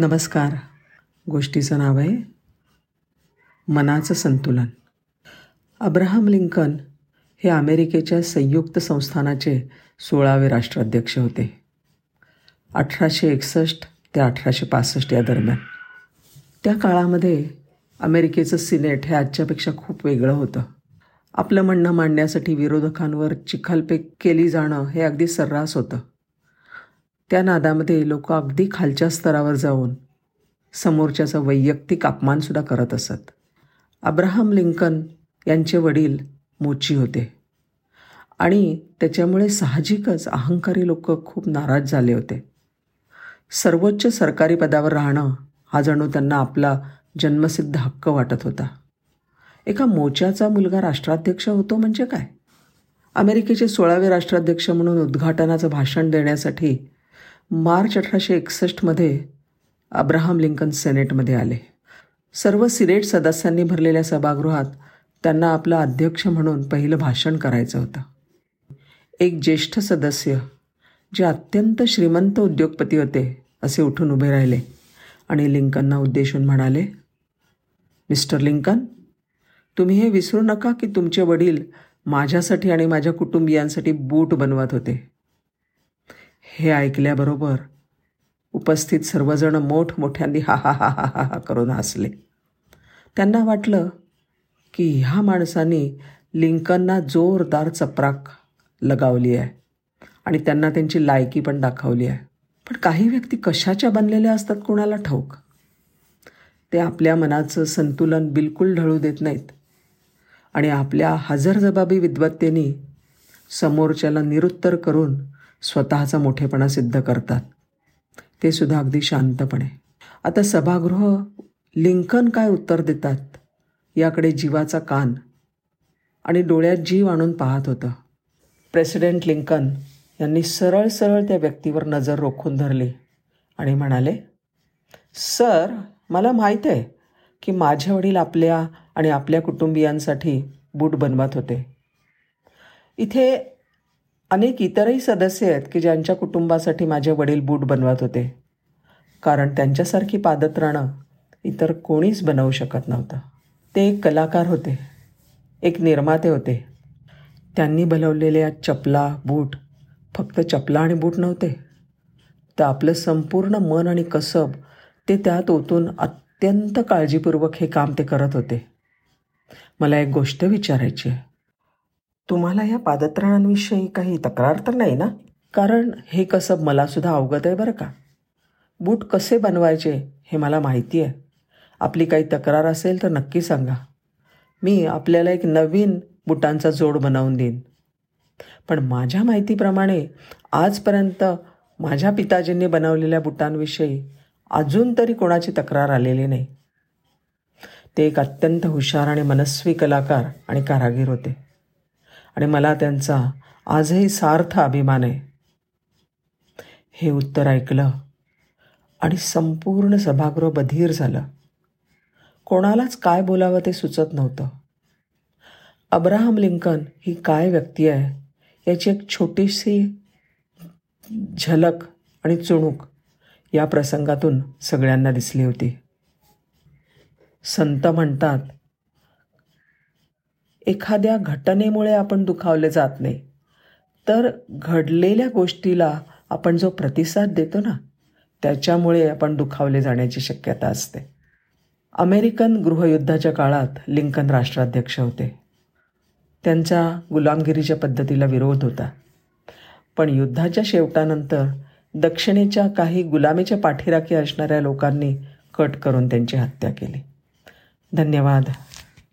नमस्कार. गोष्टीचं नाव आहे मनाचं संतुलन. अब्राहम लिंकन हे अमेरिकेच्या संयुक्त संस्थानाचे सोळावे राष्ट्राध्यक्ष होते. अठराशे एकसष्ट ते अठराशे पासष्ट या दरम्यान. त्या काळामध्ये अमेरिकेचं सिनेट हे आजच्यापेक्षा खूप वेगळं होतं. आपलं म्हणणं मांडण्यासाठी विरोधकांवर चिखलपेक केली जाणं हे अगदी सर्रास होतं. त्या नादामध्ये लोक अगदी खालच्या स्तरावर जाऊन समोरच्याचा वैयक्तिक अपमानसुद्धा करत असत. अब्राहम लिंकन यांचे वडील मोची होते. आणि त्याच्यामुळे साहजिकच अहंकारी लोक खूप नाराज झाले होते. सर्वोच्च सरकारी पदावर राहणं हा जणू त्यांना आपला जन्मसिद्ध हक्क वाटत होता. एका मोच्याचा मुलगा राष्ट्राध्यक्ष होतो म्हणजे काय? अमेरिकेचे सोळावे राष्ट्राध्यक्ष म्हणून उद्घाटनाचं भाषण देण्यासाठी मार्च अठराशे एकसष्टमध्ये अब्राहम लिंकन सेनेटमध्ये आले. सर्व सिनेट सदस्यांनी भरलेल्या सभागृहात त्यांना आपलं अध्यक्ष म्हणून पहिलं भाषण करायचं होतं. एक ज्येष्ठ सदस्य जे अत्यंत श्रीमंत उद्योगपती होते असे उठून उभे राहिले आणि लिंकनना उद्देशून म्हणाले मिस्टर लिंकन तुम्ही हे विसरू नका की तुमचे वडील माझ्यासाठी आणि माझ्या कुटुंबियांसाठी बूट बनवत होते. हे ऐकल्याबरोबर उपस्थित सर्वजण मोठमोठ्यांनी हा हा हा हा हा हा करून हसले. त्यांना वाटलं की ह्या माणसाने लिंकनना जोरदार चपराक लगावली आहे आणि त्यांना त्यांची लायकी पण दाखवली आहे. पण काही व्यक्ती कशाच्या बनलेल्या असतात कोणाला ठाऊक? ते आपल्या मनाचं संतुलन बिलकुल ढळू देत नाहीत. आणि आपल्या हजरजबाबी विद्वत्तेने समोरच्याला निरुत्तर करून स्वतःचा मोठेपणा सिद्ध करतात. ते सुद्धा अगदी शांतपणे. आता सभागृह लिंकन काय उत्तर देतात? याकडे जीवाचा कान आणि डोळ्यात जीव आणून पाहत होतं. प्रेसिडेंट लिंकन यांनी सरळ सरळ त्या व्यक्तीवर नजर रोखून धरली आणि म्हणाले सर मला माहीत आहे की माझे वडील आपल्या आणि आपल्या कुटुंबियांसाठी बूट बनवत होते. इथे अनेक इतरही सदस्य आहेत की ज्यांच्या कुटुंबासाठी माझे वडील बूट बनवत होते. कारण त्यांच्यासारखी पादत्राणं इतर कोणीच बनवू शकत नव्हतं. ते एक कलाकार होते. एक निर्माते होते. त्यांनी बनवलेल्या चपला बूट फक्त चपला आणि बूट नव्हते. तर आपलं संपूर्ण मन आणि कसब ते त्यात ओतून अत्यंत काळजीपूर्वक हे काम ते करत होते. मला एक गोष्ट विचारायची आहे. तुम्हाला या पादत्राणांविषयी काही तक्रार तर नाही ना? कारण हे कसं मला सुद्धा अवगत आहे बरं का. बूट कसे बनवायचे हे मला माहिती आहे. आपली काही तक्रार असेल तर नक्की सांगा. मी आपल्याला एक नवीन बुटांचा जोड बनवून देईन. पण माझ्या माहितीप्रमाणे आजपर्यंत माझ्या पिताजींनी बनवलेल्या बुटांविषयी अजून तरी कोणाची तक्रार आलेली नाही. ते एक अत्यंत हुशार आणि मनस्वी कलाकार आणि कारागीर होते. आणि मला त्यांचा आजही सार्थ अभिमान आहे. हे उत्तर ऐकलं आणि संपूर्ण सभागृह बधीर झालं. कोणालाच काय बोलावं ते सुचत नव्हतं. अब्राहम लिंकन ही काय व्यक्ती आहे याची एक छोटीशी झलक आणि चुणूक या प्रसंगातून सगळ्यांना दिसली होती. संत म्हणतात एखाद्या घटनेमुळे आपण दुखावले जात नाही. तर घडलेल्या गोष्टीला आपण जो प्रतिसाद देतो ना त्याच्यामुळे आपण दुखावले जाण्याची शक्यता असते. अमेरिकन गृहयुद्धाच्या काळात लिंकन राष्ट्राध्यक्ष होते. त्यांचा गुलामगिरीच्या पद्धतीला विरोध होता. पण युद्धाच्या शेवटानंतर दक्षिणेच्या काही गुलामीच्या पाठीराखी असणाऱ्या लोकांनी कट करून त्यांची हत्या केली. धन्यवाद.